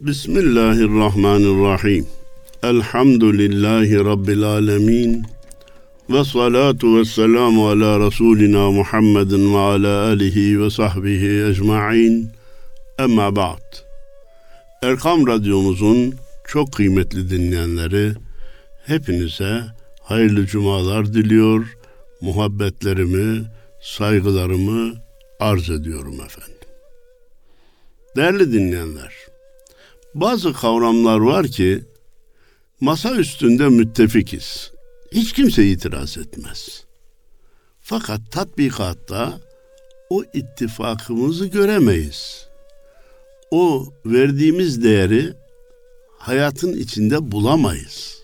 Bismillahirrahmanirrahim. Elhamdülillahi Rabbil alemin. Ve salatu ve selamu ala Resulina Muhammedin ve ala alihi ve sahbihi ecma'in. Emma ba'd. Erkam Radyomuzun çok kıymetli dinleyenleri, hepinize hayırlı cumalar diliyor, muhabbetlerimi, saygılarımı arz ediyorum efendim. Değerli dinleyenler, bazı kavramlar var ki masa üstünde müttefikiz. Hiç kimse itiraz etmez. Fakat tatbikatta o ittifakımızı göremeyiz. O verdiğimiz değeri hayatın içinde bulamayız.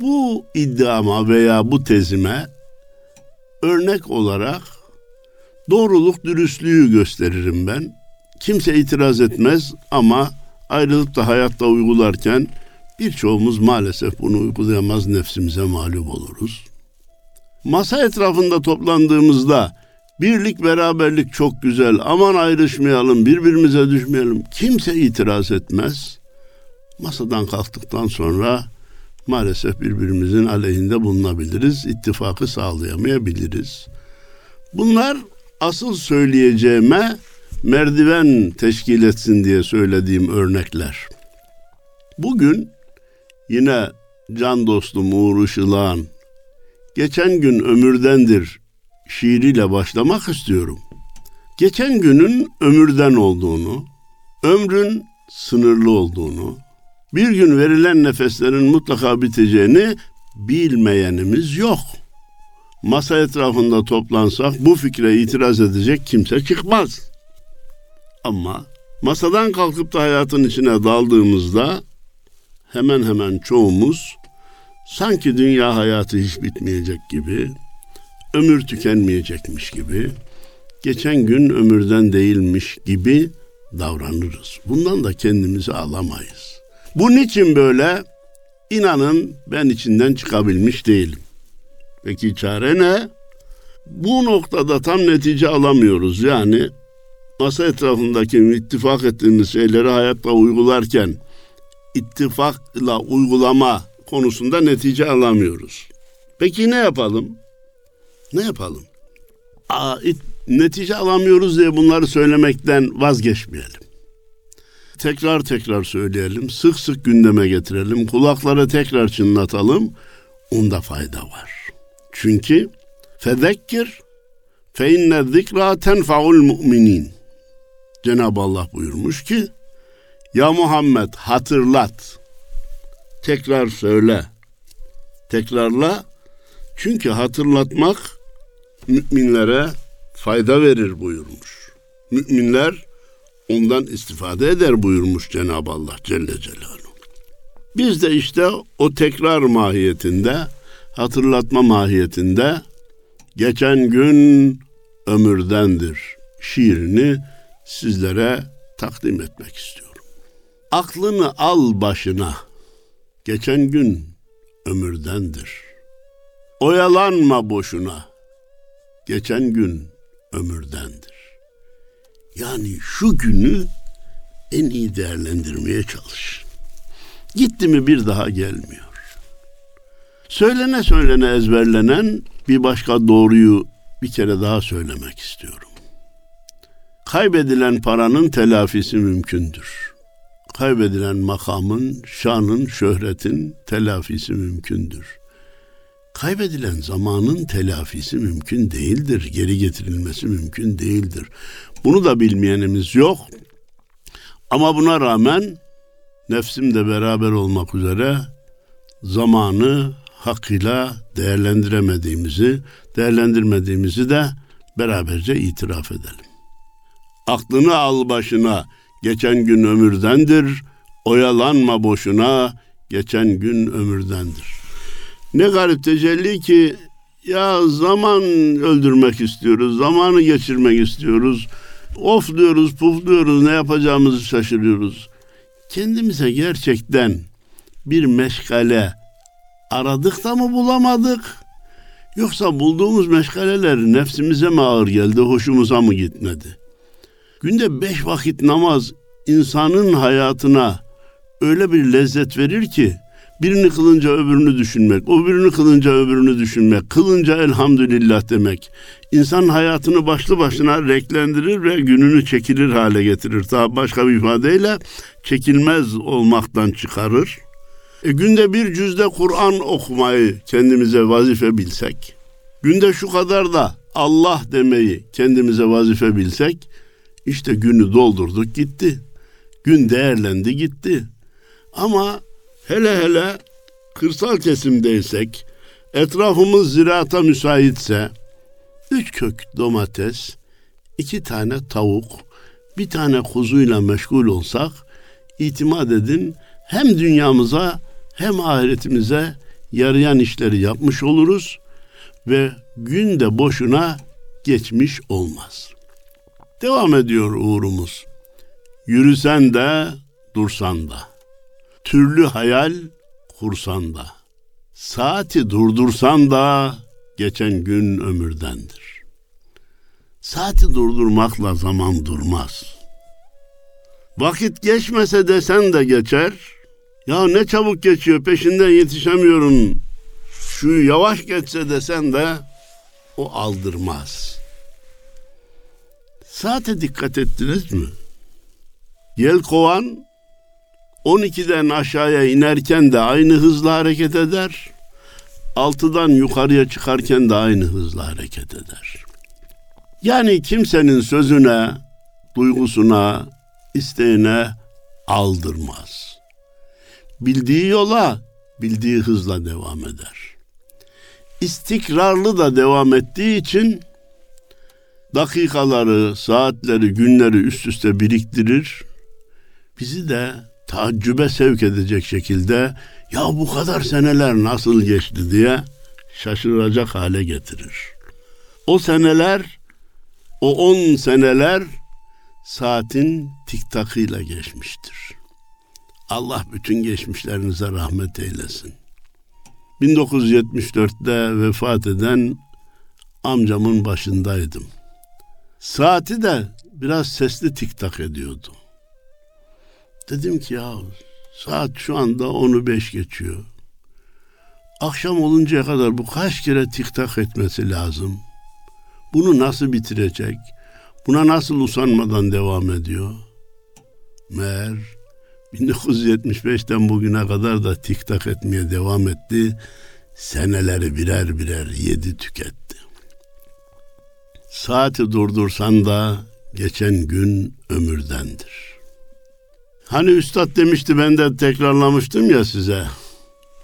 Bu iddiama veya bu tezime örnek olarak doğruluk dürüstlüğü gösteririm ben. Kimse itiraz etmez ama ayrılıp da hayatta uygularken birçoğumuz maalesef bunu uygulayamaz nefsimize mağlup oluruz. Masa etrafında toplandığımızda birlik beraberlik çok güzel aman ayrışmayalım birbirimize düşmeyelim kimse itiraz etmez. Masadan kalktıktan sonra maalesef birbirimizin aleyhinde bulunabiliriz, ittifakı sağlayamayabiliriz. Bunlar asıl söyleyeceğime merdiven teşkil etsin diye söylediğim örnekler. Bugün yine can dostum Uğur Işılağan, geçen gün ömürdendir şiiriyle başlamak istiyorum. Geçen günün ömürden olduğunu, ömrün sınırlı olduğunu, bir gün verilen nefeslerin mutlaka biteceğini bilmeyenimiz yok. Masa etrafında toplansak bu fikre itiraz edecek kimse çıkmaz. Ama masadan kalkıp da hayatın içine daldığımızda hemen hemen çoğumuz sanki dünya hayatı hiç bitmeyecek gibi, ömür tükenmeyecekmiş gibi, geçen gün ömürden değilmiş gibi davranırız. Bundan da kendimizi alamayız. Bu niçin böyle? İnanın ben içinden çıkabilmiş değilim. Peki çare ne? Bu noktada tam netice alamıyoruz. Yani masa etrafındaki ittifak ettiğimiz şeyleri hayatta uygularken ittifakla uygulama konusunda netice alamıyoruz. Peki ne yapalım? Ne yapalım? Aa, it, netice alamıyoruz diye bunları söylemekten vazgeçmeyelim. Tekrar tekrar söyleyelim, sık sık gündeme getirelim, kulaklara tekrar çınlatalım. Onda fayda var. Çünkü fezekkir fe inne zikra tenfaul müminin. Cenab-ı Allah buyurmuş ki ya Muhammed hatırlat. Tekrar söyle. Tekrarla. Çünkü hatırlatmak müminlere fayda verir buyurmuş. Müminler ondan istifade eder buyurmuş Cenab-ı Allah Celle Celaluhu. Biz de işte o tekrar mahiyetinde, hatırlatma mahiyetinde geçen gün ömürdendir şiirini sizlere takdim etmek istiyorum. Aklını al başına. Geçen gün ömürdendir. Oyalanma boşuna. Geçen gün ömürdendir. Yani şu günü en iyi değerlendirmeye çalış. Gitti mi bir daha gelmiyor. Söylene söylene ezberlenen bir başka doğruyu bir kere daha söylemek istiyorum. Kaybedilen paranın telafisi mümkündür. Kaybedilen makamın, şanın, şöhretin telafisi mümkündür. Kaybedilen zamanın telafisi mümkün değildir. Geri getirilmesi mümkün değildir. Bunu da bilmeyenimiz yok. Ama buna rağmen nefsimle beraber olmak üzere zamanı hakkıyla değerlendiremediğimizi, değerlendirmediğimizi de beraberce itiraf edelim. Aklını al başına, geçen gün ömürdendir. Oyalanma boşuna, geçen gün ömürdendir. Ne garip tecelli ki ya zaman öldürmek istiyoruz, zamanı geçirmek istiyoruz. Of diyoruz, puf diyoruz, ne yapacağımızı şaşırıyoruz. Kendimize gerçekten bir meşgale aradık da mı bulamadık? Yoksa bulduğumuz meşgaleler nefsimize mi ağır geldi, hoşumuza mı gitmedi? Günde beş vakit namaz insanın hayatına öyle bir lezzet verir ki birini kılınca öbürünü düşünmek, öbürünü kılınca öbürünü düşünmek, kılınca elhamdülillah demek. İnsan hayatını başlı başına renklendirir ve gününü çekilir hale getirir. Daha başka bir ifadeyle çekilmez olmaktan çıkarır. E, günde bir cüzde Kur'an okumayı kendimize vazife bilsek, günde şu kadar da Allah demeyi kendimize vazife bilsek, işte günü doldurduk gitti. Gün değerlendi gitti. Ama hele hele kırsal kesimdeysek, etrafımız ziraata müsaitse, üç kök domates, iki tane tavuk, bir tane kuzuyla meşgul olsak, itimat edin hem dünyamıza hem ahiretimize yarayan işleri yapmış oluruz ve gün de boşuna geçmiş olmaz. Devam ediyor uğrumuz. Yürüsen de dursan da, türlü hayal kursan da, saati durdursan da geçen gün ömürdendir. Saati durdurmakla zaman durmaz. Vakit geçmese desen de geçer. Ya ne çabuk geçiyor peşinden yetişemiyorum. Şu yavaş geçse desen de o aldırmaz. Saate dikkat ettiniz mi? Yelkovan 12'den aşağıya inerken de aynı hızla hareket eder. 6'dan yukarıya çıkarken de aynı hızla hareket eder. Yani kimsenin sözüne, duygusuna, isteğine aldırmaz. Bildiği yola, bildiği hızla devam eder. İstikrarlı da devam ettiği için dakikaları, saatleri, günleri üst üste biriktirir. Bizi de taaccübe sevk edecek şekilde ya bu kadar seneler nasıl geçti diye şaşıracak hale getirir. O seneler, o on seneler saatin tiktakıyla geçmiştir. Allah bütün geçmişlerinize rahmet eylesin. 1974'te vefat eden amcamın başındaydım. Saati de biraz sesli tiktak ediyordu. Dedim ki ya saat şu anda onu beş geçiyor. Akşam oluncaya kadar bu kaç kere tiktak etmesi lazım? Bunu nasıl bitirecek? Buna nasıl usanmadan devam ediyor? Meğer 1975'ten bugüne kadar da tiktak etmeye devam etti. Seneleri birer birer yedi tüketti. Saati durdursan da geçen gün ömürdendir. Hani üstad demişti ben de tekrarlamıştım ya size.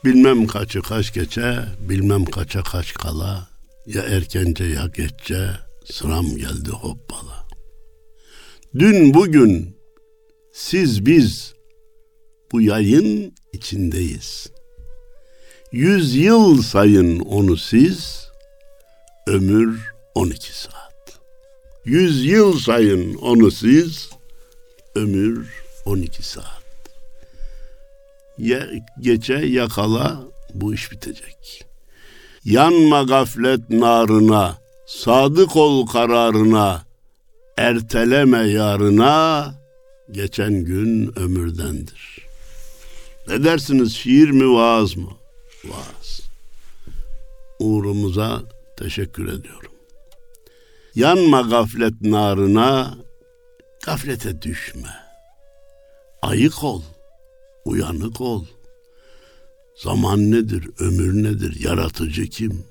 Bilmem kaçı kaç geçe, bilmem kaça kaç kala. Ya erkence ya geççe, sıram geldi hoppala. Dün bugün siz biz bu yayın içindeyiz. Yüz yıl sayın onu siz, ömür 12 saat. Yüz yıl sayın onu siz, ömür 12 saat. Ya geçe yakala bu iş bitecek. Yanma gaflet narına, sadık ol kararına, erteleme yarına, geçen gün ömürdendir. Ne dersiniz şiir mi vaaz mı? Vaaz. Uğrumuza teşekkür ediyorum. Yanma gaflet narına, gaflete düşme. Ayık ol, uyanık ol. Zaman nedir, ömür nedir, yaratıcı kim?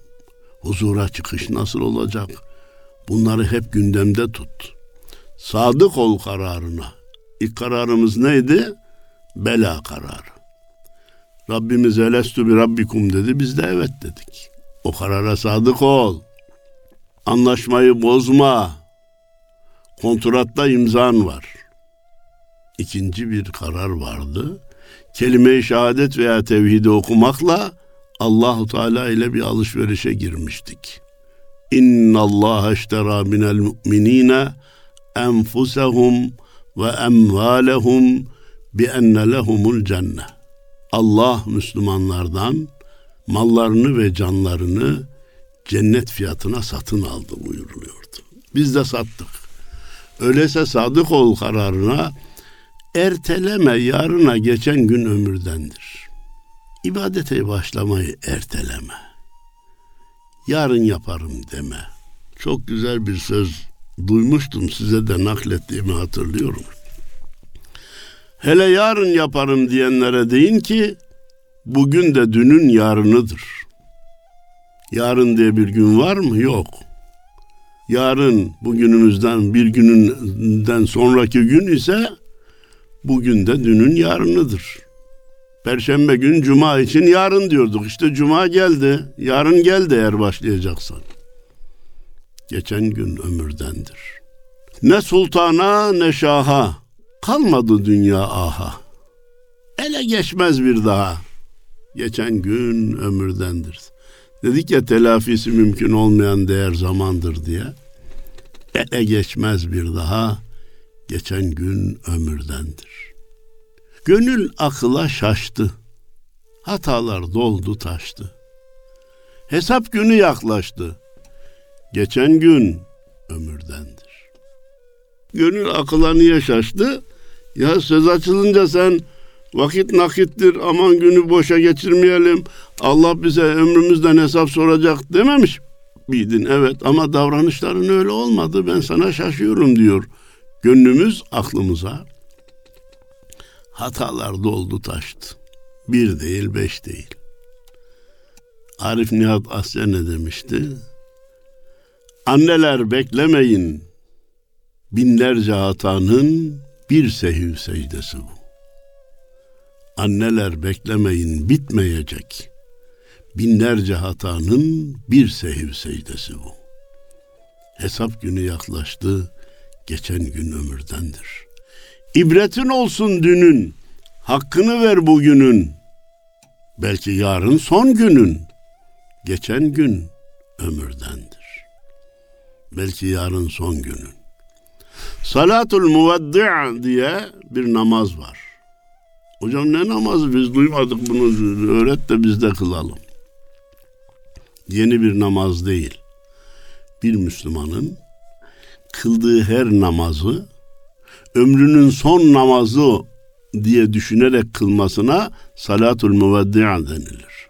Huzura çıkış nasıl olacak? Bunları hep gündemde tut. Sadık ol kararına. İlk kararımız neydi? Bela kararı. Rabbimiz elestü bir rabbikum dedi. Biz de evet dedik. O karara sadık ol. Anlaşmayı bozma. Kontratta imzan var. İkinci bir karar vardı. Kelime-i şehadet veya tevhidi okumakla Allahu Teala ile bir alışverişe girmiştik. İnna Allah iştera minel mu'minina enfusahum ve emvalehum bi enne lehumul cennet. Allah Müslümanlardan mallarını ve canlarını cennet fiyatına satın aldı buyuruluyordu. Biz de sattık. Öyleyse sadık ol kararına Erteleme yarına geçen gün ömürdendir. İbadete başlamayı erteleme. Yarın yaparım deme. Çok güzel bir söz duymuştum size de naklettiğimi hatırlıyorum. Hele yarın yaparım diyenlere deyin ki bugün de dünün yarınıdır. Yarın diye bir gün var mı? Yok. Yarın bugünümüzden bir gününden sonraki gün ise bugün de dünün yarınıdır. Perşembe gün cuma için yarın diyorduk. İşte cuma geldi. Yarın geldi eğer başlayacaksan. Geçen gün ömürdendir. Ne sultana ne şaha kalmadı dünya aha. Ele geçmez bir daha. Geçen gün ömürdendir. Dedik ya telafisi mümkün olmayan değer zamandır diye. Ele geçmez bir daha. Geçen gün ömürdendir. Gönül akıla şaştı. Hatalar doldu taştı. Hesap günü yaklaştı. Geçen gün ömürdendir. Gönül akıla niye şaştı? Ya söz açılınca sen vakit nakittir aman günü boşa geçirmeyelim. Allah bize ömrümüzden hesap soracak dememiş miydin? Evet ama davranışların öyle olmadı ben sana şaşıyorum diyor. Gönlümüz aklımıza hatalar doldu taştı. Bir değil beş değil. Arif Nihat Asya ne demişti? Anneler beklemeyin binlerce hatanın bir sehiv secdesi bu. Anneler beklemeyin bitmeyecek binlerce hatanın bir sehiv secdesi bu. Hesap günü yaklaştı, geçen gün ömürdendir. İbretin olsun dünün, hakkını ver bugünün. Belki yarın son günün, geçen gün ömürdendir. Belki yarın son günün. Salatul muvaddi' diye bir namaz var. Hocam ne namazı biz duymadık bunu öğret de biz de kılalım. Yeni bir namaz değil. Bir Müslümanın kıldığı her namazı ömrünün son namazı diye düşünerek kılmasına salatul muvaddi'a denilir.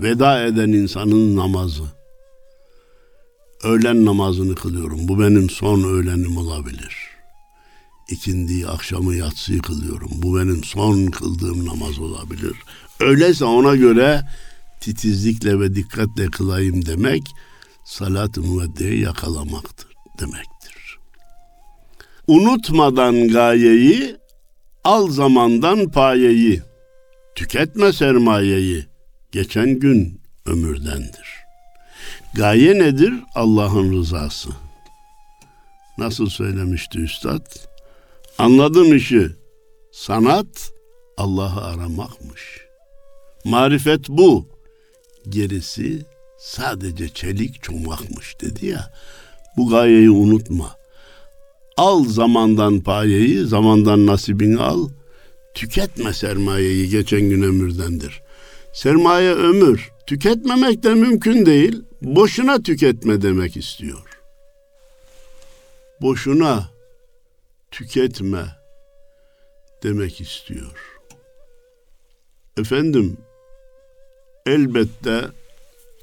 Veda eden insanın namazı. Öğlen namazını kılıyorum. Bu benim son öğlenim olabilir. İkindi, akşamı, yatsıyı kılıyorum. Bu benim son kıldığım namaz olabilir. Öyleyse ona göre titizlikle ve dikkatle kılayım demek salat-ı müveddeyi yakalamaktır demektir. Unutmadan gayeyi, al zamandan payeyi, tüketme sermayeyi, geçen gün ömürdendir. Gaye nedir? Allah'ın rızası. Nasıl söylemişti üstad? Anladım işi. Sanat Allah'ı aramakmış. Marifet bu. Gerisi sadece çelik çomakmış dedi ya. Bu gayeyi unutma. Al zamandan payeyi, zamandan nasibini al. Tüketme sermayeyi geçen gün ömürdendir. Sermaye ömür. Tüketmemek de mümkün değil. Boşuna tüketme demek istiyor. Boşuna tüketme demek istiyor. Efendim elbette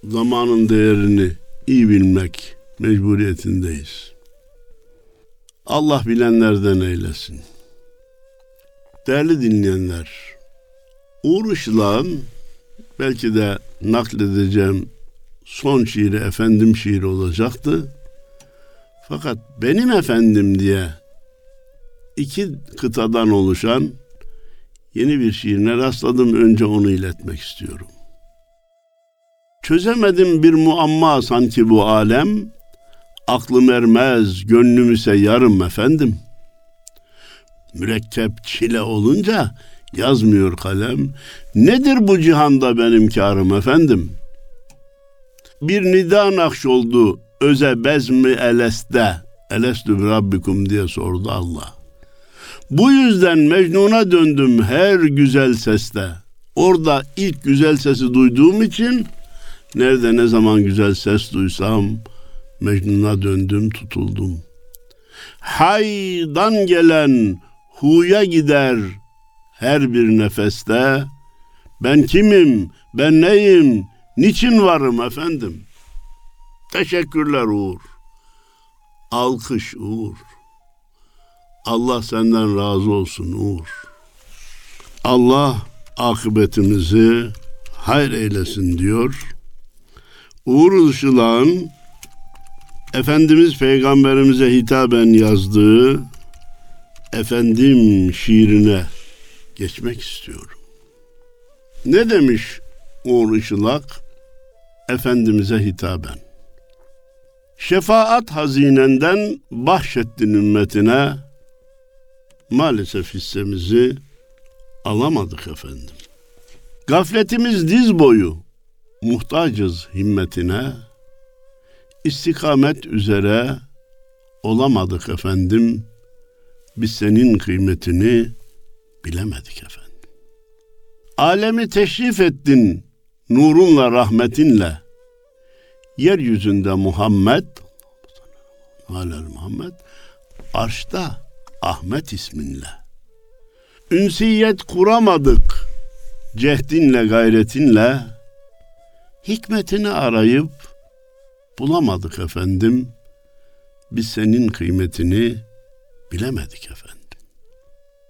zamanın değerini iyi bilmek mecburiyetindeyiz. Allah bilenlerden eylesin. Değerli dinleyenler, Uğur Işılak'ın belki de nakledeceğim son şiiri efendim şiiri olacaktı. Fakat benim efendim diye iki kıtadan oluşan yeni bir şiirine rastladım. Önce onu iletmek istiyorum. Çözemedim bir muamma sanki bu alem, aklım ermez, gönlüm ise yarım efendim. Mürekkep çile olunca yazmıyor kalem. Nedir bu cihanda benim karım efendim? Bir nida nakş oldu öze bezmi eleste. Elestü rabbikum diye sordu Allah. Bu yüzden Mecnun'a döndüm her güzel seste. Orada ilk güzel sesi duyduğum için nerede ne zaman güzel ses duysam Mecnun'a döndüm tutuldum. Haydan gelen huya gider her bir nefeste. Ben kimim, ben neyim, niçin varım efendim? Teşekkürler Uğur. Alkış Uğur. Allah senden razı olsun Uğur. Allah akıbetimizi hayır eylesin diyor. Uğur Işılağ'ın Efendimiz Peygamberimize hitaben yazdığı Efendim şiirine geçmek istiyorum. Ne demiş Uğur Işılak? Efendimiz'e hitaben. Şefaat hazinenden bahşettin ümmetine, maalesef hissemizi alamadık efendim. Gafletimiz diz boyu, muhtacız himmetine, istikamet üzere olamadık efendim, biz senin kıymetini bilemedik efendim. Alemi teşrif ettin nurunla rahmetinle. Yeryüzünde Muhammed Alel Muhammed arşta Ahmet isminle. Ünsiyet kuramadık cehdinle gayretinle hikmetini arayıp bulamadık efendim. Biz senin kıymetini bilemedik efendim.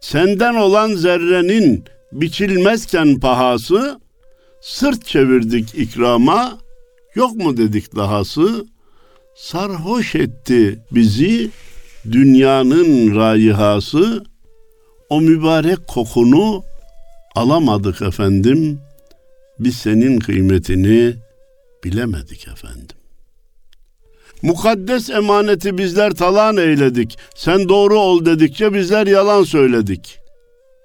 Senden olan zerrenin biçilmezken pahası sırt çevirdik ikrama yok mu dedik dahası sarhoş etti bizi dünyanın rayihası o mübarek kokunu alamadık efendim biz senin kıymetini bilemedik efendim. Mukaddes emaneti bizler talan eyledik. Sen doğru ol dedikçe bizler yalan söyledik.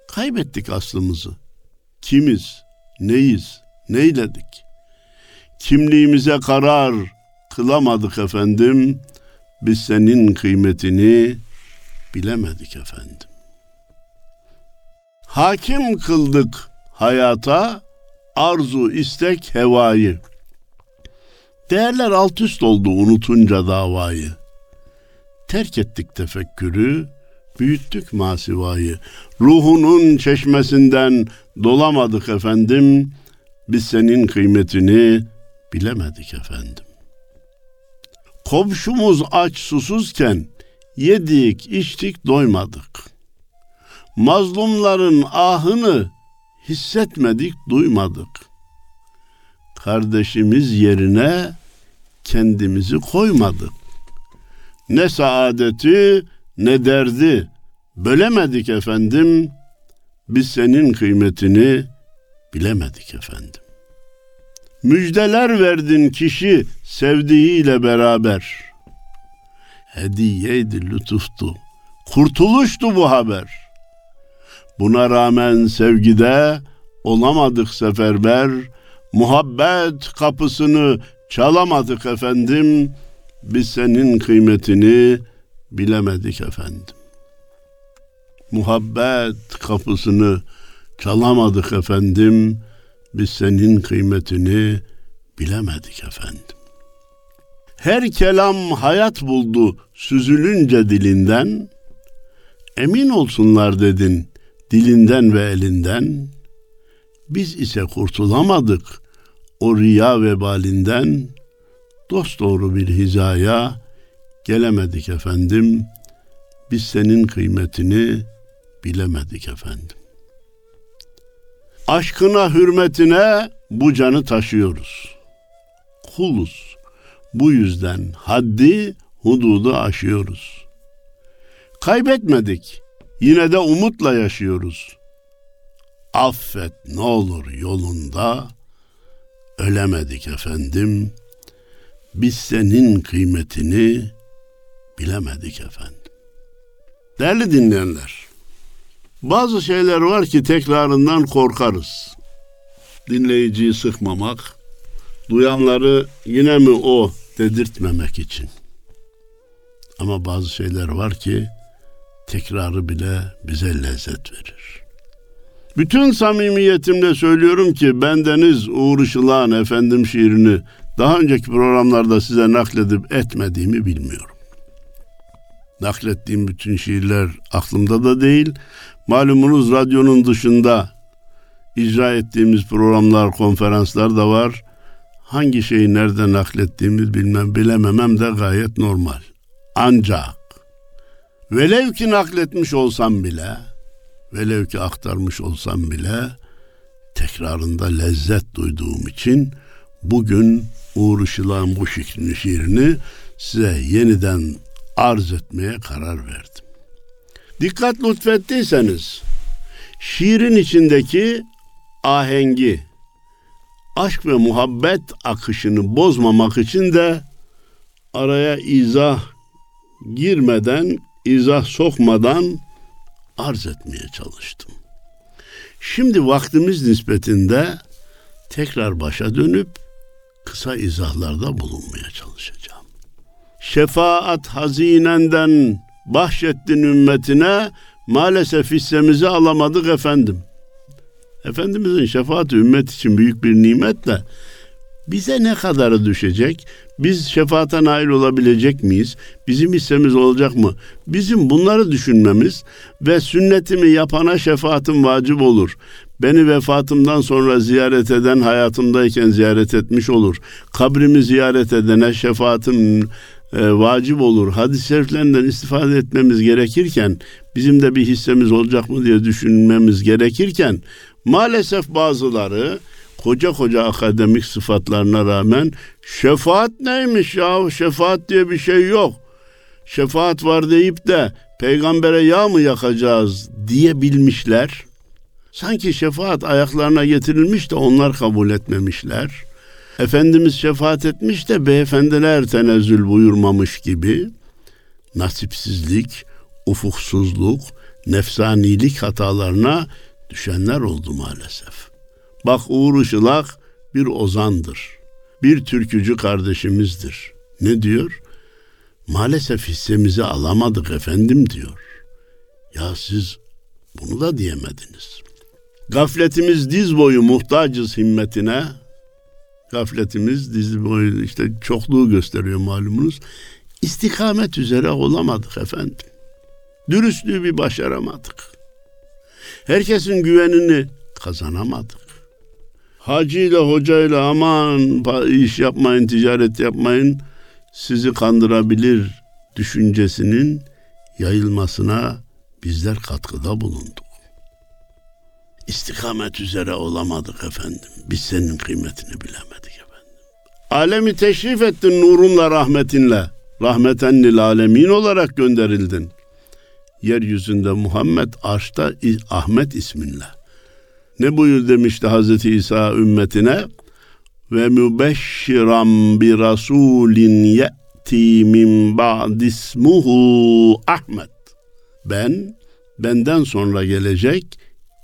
Kaybettik aslımızı. Kimiz, neyiz, neyledik? Kimliğimize karar kılamadık efendim. Biz senin kıymetini bilemedik efendim. Hakim kıldık hayata arzu, istek, hevayı. Değerler alt üst oldu unutunca davayı. Terk ettik tefekkürü, büyüttük masivayı. Ruhunun çeşmesinden dolamadık efendim. Biz senin kıymetini bilemedik efendim. Komşumuz aç susuzken yedik, içtik, doymadık. Mazlumların ahını hissetmedik, duymadık. Kardeşimiz yerine kendimizi koymadık. Ne saadeti ne derdi bölemedik efendim. Biz senin kıymetini bilemedik efendim. Müjdeler verdin kişi sevdiğiyle beraber. Hediyeydi, lütuftu. Kurtuluştu bu haber. Buna rağmen sevgide olamadık seferber. Muhabbet kapısını çalamadık efendim. Biz senin kıymetini bilemedik efendim. Muhabbet kapısını çalamadık efendim. Biz senin kıymetini bilemedik efendim. Her kelam hayat buldu süzülünce dilinden. Emin olsunlar dedin dilinden ve elinden. Biz ise kurtulamadık o riya vebalinden. Dost doğru bir hizaya gelemedik efendim. Biz senin kıymetini bilemedik efendim. Aşkına hürmetine bu canı taşıyoruz. Kuluz. Bu yüzden haddi hududu aşıyoruz. Kaybetmedik. Yine de umutla yaşıyoruz. Affet ne olur yolunda. Ölemedik efendim. Biz senin kıymetini bilemedik efendim. Değerli dinleyenler, bazı şeyler var ki tekrarından korkarız. Dinleyiciyi sıkmamak, duyanları yine mi o dedirtmemek için. Ama bazı şeyler var ki tekrarı bile bize lezzet verir. Bütün samimiyetimle söylüyorum ki bendeniz Uğur Işılağan efendim şiirini daha önceki programlarda size nakledip etmediğimi bilmiyorum. Naklettiğim bütün şiirler aklımda da değil. Malumunuz radyonun dışında icra ettiğimiz programlar, konferanslar da var. Hangi şeyi nereden naklettiğimiz bilmem bilememem de gayet normal. Ancak velev ki nakletmiş olsam bile, velev ki aktarmış olsam bile tekrarında lezzet duyduğum için bugün Uğur Işılak'ın bu şiirini size yeniden arz etmeye karar verdim. Dikkat lütfettiyseniz şiirin içindeki ahengi, aşk ve muhabbet akışını bozmamak için de araya izah girmeden, izah sokmadan arz etmeye çalıştım. Şimdi vaktimiz nispetinde tekrar başa dönüp kısa izahlarda bulunmaya çalışacağım. Şefaat hazinenden bahşettin ümmetine maalesef hissemizi alamadık efendim. Efendimizin şefaati ümmet için büyük bir nimetle bize ne kadarı düşecek? Biz şefaate nail olabilecek miyiz? Bizim hissemiz olacak mı? Bizim bunları düşünmemiz ve sünnetimi yapana şefaatim vacip olur. Beni vefatımdan sonra ziyaret eden hayatımdayken ziyaret etmiş olur. Kabrimi ziyaret edene şefaatim e, vacip olur. Hadis-i şeriflerinden istifade etmemiz gerekirken bizim de bir hissemiz olacak mı diye düşünmemiz gerekirken maalesef bazıları koca koca akademik sıfatlarına rağmen şefaat neymiş ya? Şefaat diye bir şey yok. Şefaat var deyip de peygambere yağ mı yakacağız diye bilmişler. Sanki şefaat ayaklarına getirilmiş de onlar kabul etmemişler. Efendimiz şefaat etmiş de beyefendiler tenezzül buyurmamış gibi nasipsizlik, ufuksuzluk, nefsanilik hatalarına düşenler oldu maalesef. Bak Uğur Işılak bir ozandır. Bir türkücü kardeşimizdir. Ne diyor? Maalesef hissemizi alamadık efendim diyor. Ya siz bunu da diyemediniz. Gafletimiz diz boyu muhtacız himmetine. Gafletimiz diz boyu işte çokluğu gösteriyor malumunuz. İstikamet üzere olamadık efendim. Dürüstlüğü bir başaramadık. Herkesin güvenini kazanamadık. Hacıyla hocayla aman iş yapmayın, ticaret yapmayın sizi kandırabilir düşüncesinin yayılmasına bizler katkıda bulunduk. İstikamet üzere olamadık efendim. Biz senin kıymetini bilemedik efendim. Alemi teşrif ettin nurunla rahmetinle. Rahmeten lil alemin olarak gönderildin. Yeryüzünde Muhammed arşta Ahmet isminle. Ne buyur demişti Hazreti İsa ümmetine? Ve mübeşşiran bi rasulin ye'ti min ba'dismuhu Ahmet. Ben benden sonra gelecek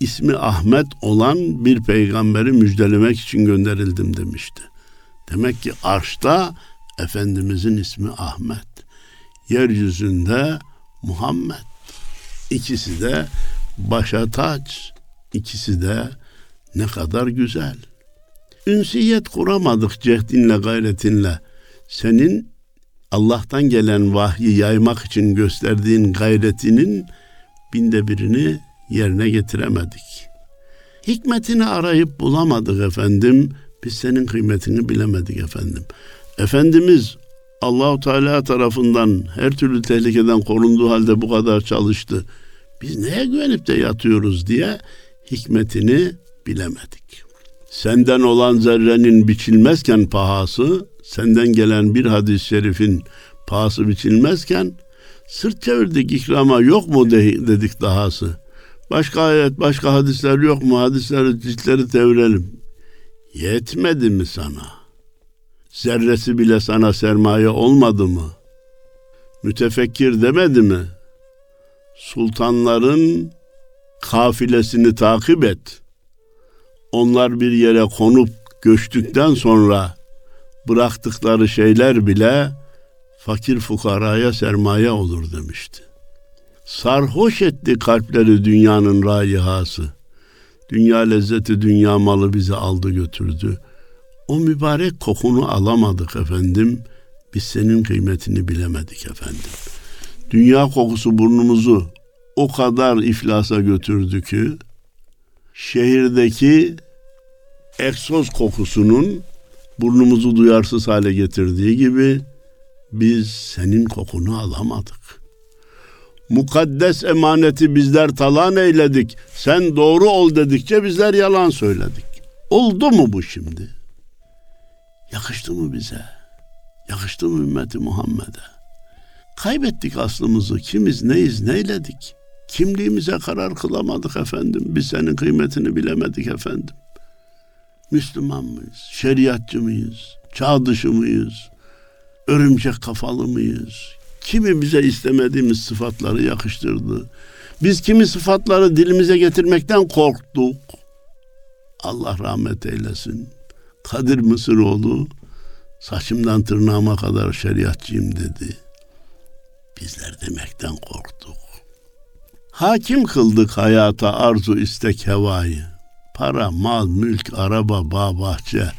ismi Ahmet olan bir peygamberi müjdelemek için gönderildim demişti. Demek ki arşta Efendimizin ismi Ahmet. Yeryüzünde Muhammed. İkisi de başa taç. İkisi de ne kadar güzel. Ünsiyet kuramadık cehdinle gayretinle. Senin Allah'tan gelen vahyi yaymak için gösterdiğin gayretinin binde birini yerine getiremedik. Hikmetini arayıp bulamadık efendim. Biz senin kıymetini bilemedik efendim. Efendimiz Allahu Teala tarafından her türlü tehlikeden korunduğu halde bu kadar çalıştı. Biz neye güvenip de yatıyoruz diye hikmetini bilemedik. Senden olan zerrenin biçilmezken pahası, senden gelen bir hadis-i şerifin pahası biçilmezken sırt çevirdik ikrama yok mu de, dedik dahası. Başka ayet, başka hadisler yok mu? Hadisleri, ciltleri devirelim. Yetmedi mi sana? Zerresi bile sana sermaye olmadı mı? Mütefekkir demedi mi? Sultanların kafilesini takip et. Onlar bir yere konup göçtükten sonra bıraktıkları şeyler bile fakir fukaraya sermaye olur demişti. Sarhoş etti kalpleri dünyanın rayihası. Dünya lezzeti, dünya malı bizi aldı götürdü. O mübarek kokunu alamadık efendim. Biz senin kıymetini bilemedik efendim. Dünya kokusu burnumuzu o kadar iflasa götürdü ki şehirdeki egzoz kokusunun burnumuzu duyarsız hale getirdiği gibi biz senin kokunu alamadık. Mukaddes emaneti bizler talan eyledik. Sen doğru ol dedikçe bizler yalan söyledik. Oldu mu bu şimdi? Yakıştı mı bize? Yakıştı mı ümmeti Muhammed'e? Kaybettik aslımızı. Kimiz, neyiz, neyledik? Kimliğimize karar kılamadık efendim. Biz senin kıymetini bilemedik efendim. Müslüman mıyız? Şeriatçı mıyız? Çağ dışı mıyız? Örümcek kafalı mıyız? Kimi bize istemediğimiz sıfatları yakıştırdı? Biz kimi sıfatları dilimize getirmekten korktuk. Allah rahmet eylesin. Kadir Mısıroğlu saçımdan tırnağıma kadar şeriatçıyım dedi. Bizler demekten korktuk. Hakim kıldık hayata arzu istek hevayı. Para, mal, mülk, araba, bağ, bahçe.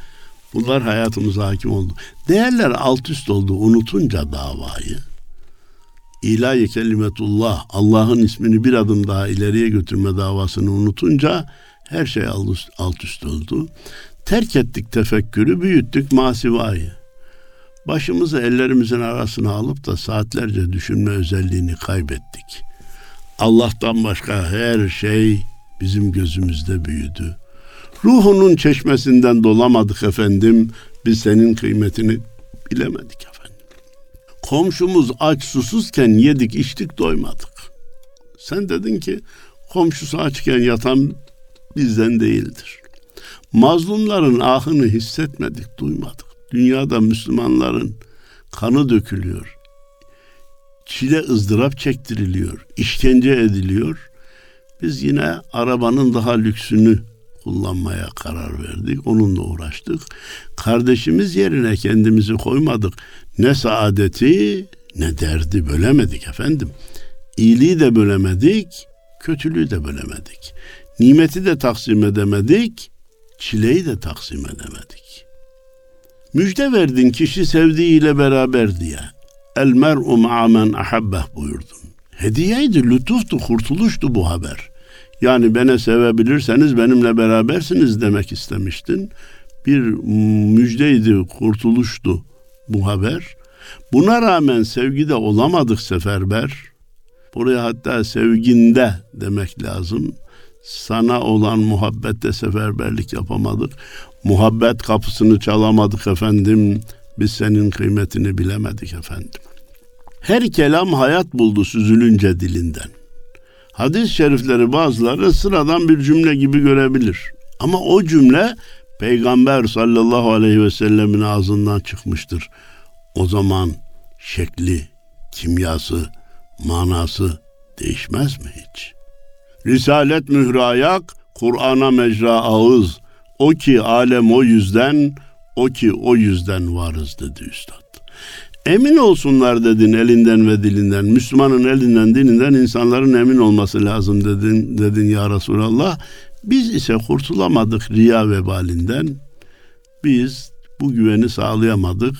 Bunlar hayatımıza hakim oldu. Değerler alt üst oldu unutunca davayı. İlahi kelimetullah, Allah'ın ismini bir adım daha ileriye götürme davasını unutunca her şey alt üst oldu. Terk ettik tefekkürü, büyüttük masivayı. Başımızı ellerimizin arasına alıp da saatlerce düşünme özelliğini kaybettik. Allah'tan başka her şey bizim gözümüzde büyüdü. Ruhunun çeşmesinden dolamadık efendim. Biz senin kıymetini bilemedik. Komşumuz aç susuzken yedik içtik doymadık. Sen dedin ki komşusu açken yatan bizden değildir. Mazlumların ahını hissetmedik, duymadık. Dünyada Müslümanların kanı dökülüyor. Çile ızdırap çektiriliyor, işkence ediliyor. Biz yine arabanın daha lüksünü kullanmaya karar verdik. Onunla uğraştık. Kardeşimiz yerine kendimizi koymadık. Ne saadeti ne derdi bölemedik efendim. İyiliği de bölemedik, kötülüğü de bölemedik. Nimeti de taksim edemedik, çileyi de taksim edemedik. Müjde verdin kişi sevdiğiyle beraber diye. El mer'u ma'amen ahabbeh buyurdun. Hediyeydi, lütuftu, kurtuluştu bu haber. Yani beni sevebilirseniz benimle berabersiniz demek istemiştin. Bir müjdeydi, kurtuluştu bu haber. Buna rağmen sevgide olamadık seferber. Buraya hatta sevginde demek lazım. Sana olan muhabbette seferberlik yapamadık. Muhabbet kapısını çalamadık efendim. Biz senin kıymetini bilemedik efendim. Her kelam hayat buldu süzülünce dilinden. Hadis-i şerifleri bazıları sıradan bir cümle gibi görebilir. Ama o cümle Peygamber sallallahu aleyhi ve sellemin ağzından çıkmıştır. O zaman şekli, kimyası, manası değişmez mi hiç? Risalet mührü ayak, Kur'an'a mecra ağız. O ki alem o yüzden, o ki o yüzden varız dedi üstad. Emin olsunlar dedin elinden ve dilinden. Müslümanın elinden dilinden insanların emin olması lazım dedin, dedin ya Resulallah. Biz ise kurtulamadık riya vebalinden. Biz bu güveni sağlayamadık.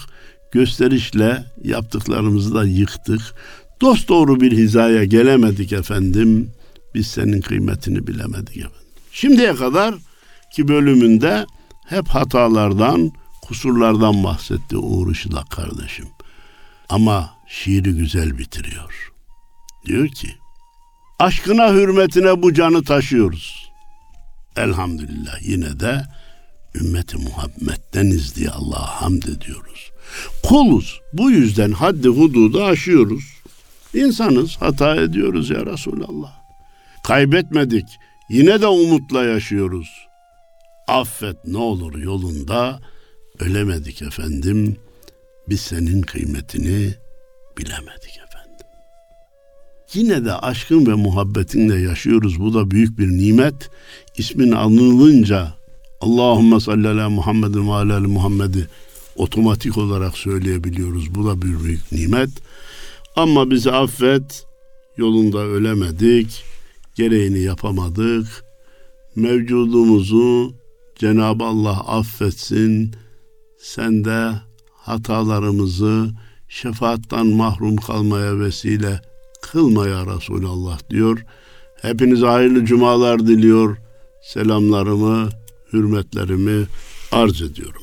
Gösterişle yaptıklarımızı da yıktık. Dost doğru bir hizaya gelemedik efendim. Biz senin kıymetini bilemedik efendim. Şimdiye kadar ki bölümünde hep hatalardan, kusurlardan bahsetti Uğur Işılak kardeşim. Ama şiiri güzel bitiriyor. Diyor ki, aşkına hürmetine bu canı taşıyoruz. Elhamdülillah yine de ümmeti Muhammed'deniz diye Allah'a hamd ediyoruz. Kuluz. Bu yüzden haddi hududu aşıyoruz. İnsanız, hata ediyoruz ya Resulallah. Kaybetmedik. Yine de umutla yaşıyoruz. Affet ne olur yolunda ölemedik efendim. Biz senin kıymetini bilemedik efendim. Yine de aşkın ve muhabbetinle yaşıyoruz. Bu da büyük bir nimet. İsmin anılınca Allahümme salli ala Muhammedin ve ala Muhammed'i otomatik olarak söyleyebiliyoruz. Bu da bir büyük nimet. Ama bizi affet, yolunda ölemedik, gereğini yapamadık. Mevcudumuzu Cenab-ı Allah affetsin. Sen de hatalarımızı şefaattan mahrum kalmaya vesile kılma ya Resulallah diyor. Hepinize hayırlı cumalar diliyor. Selamlarımı, hürmetlerimi arz ediyorum.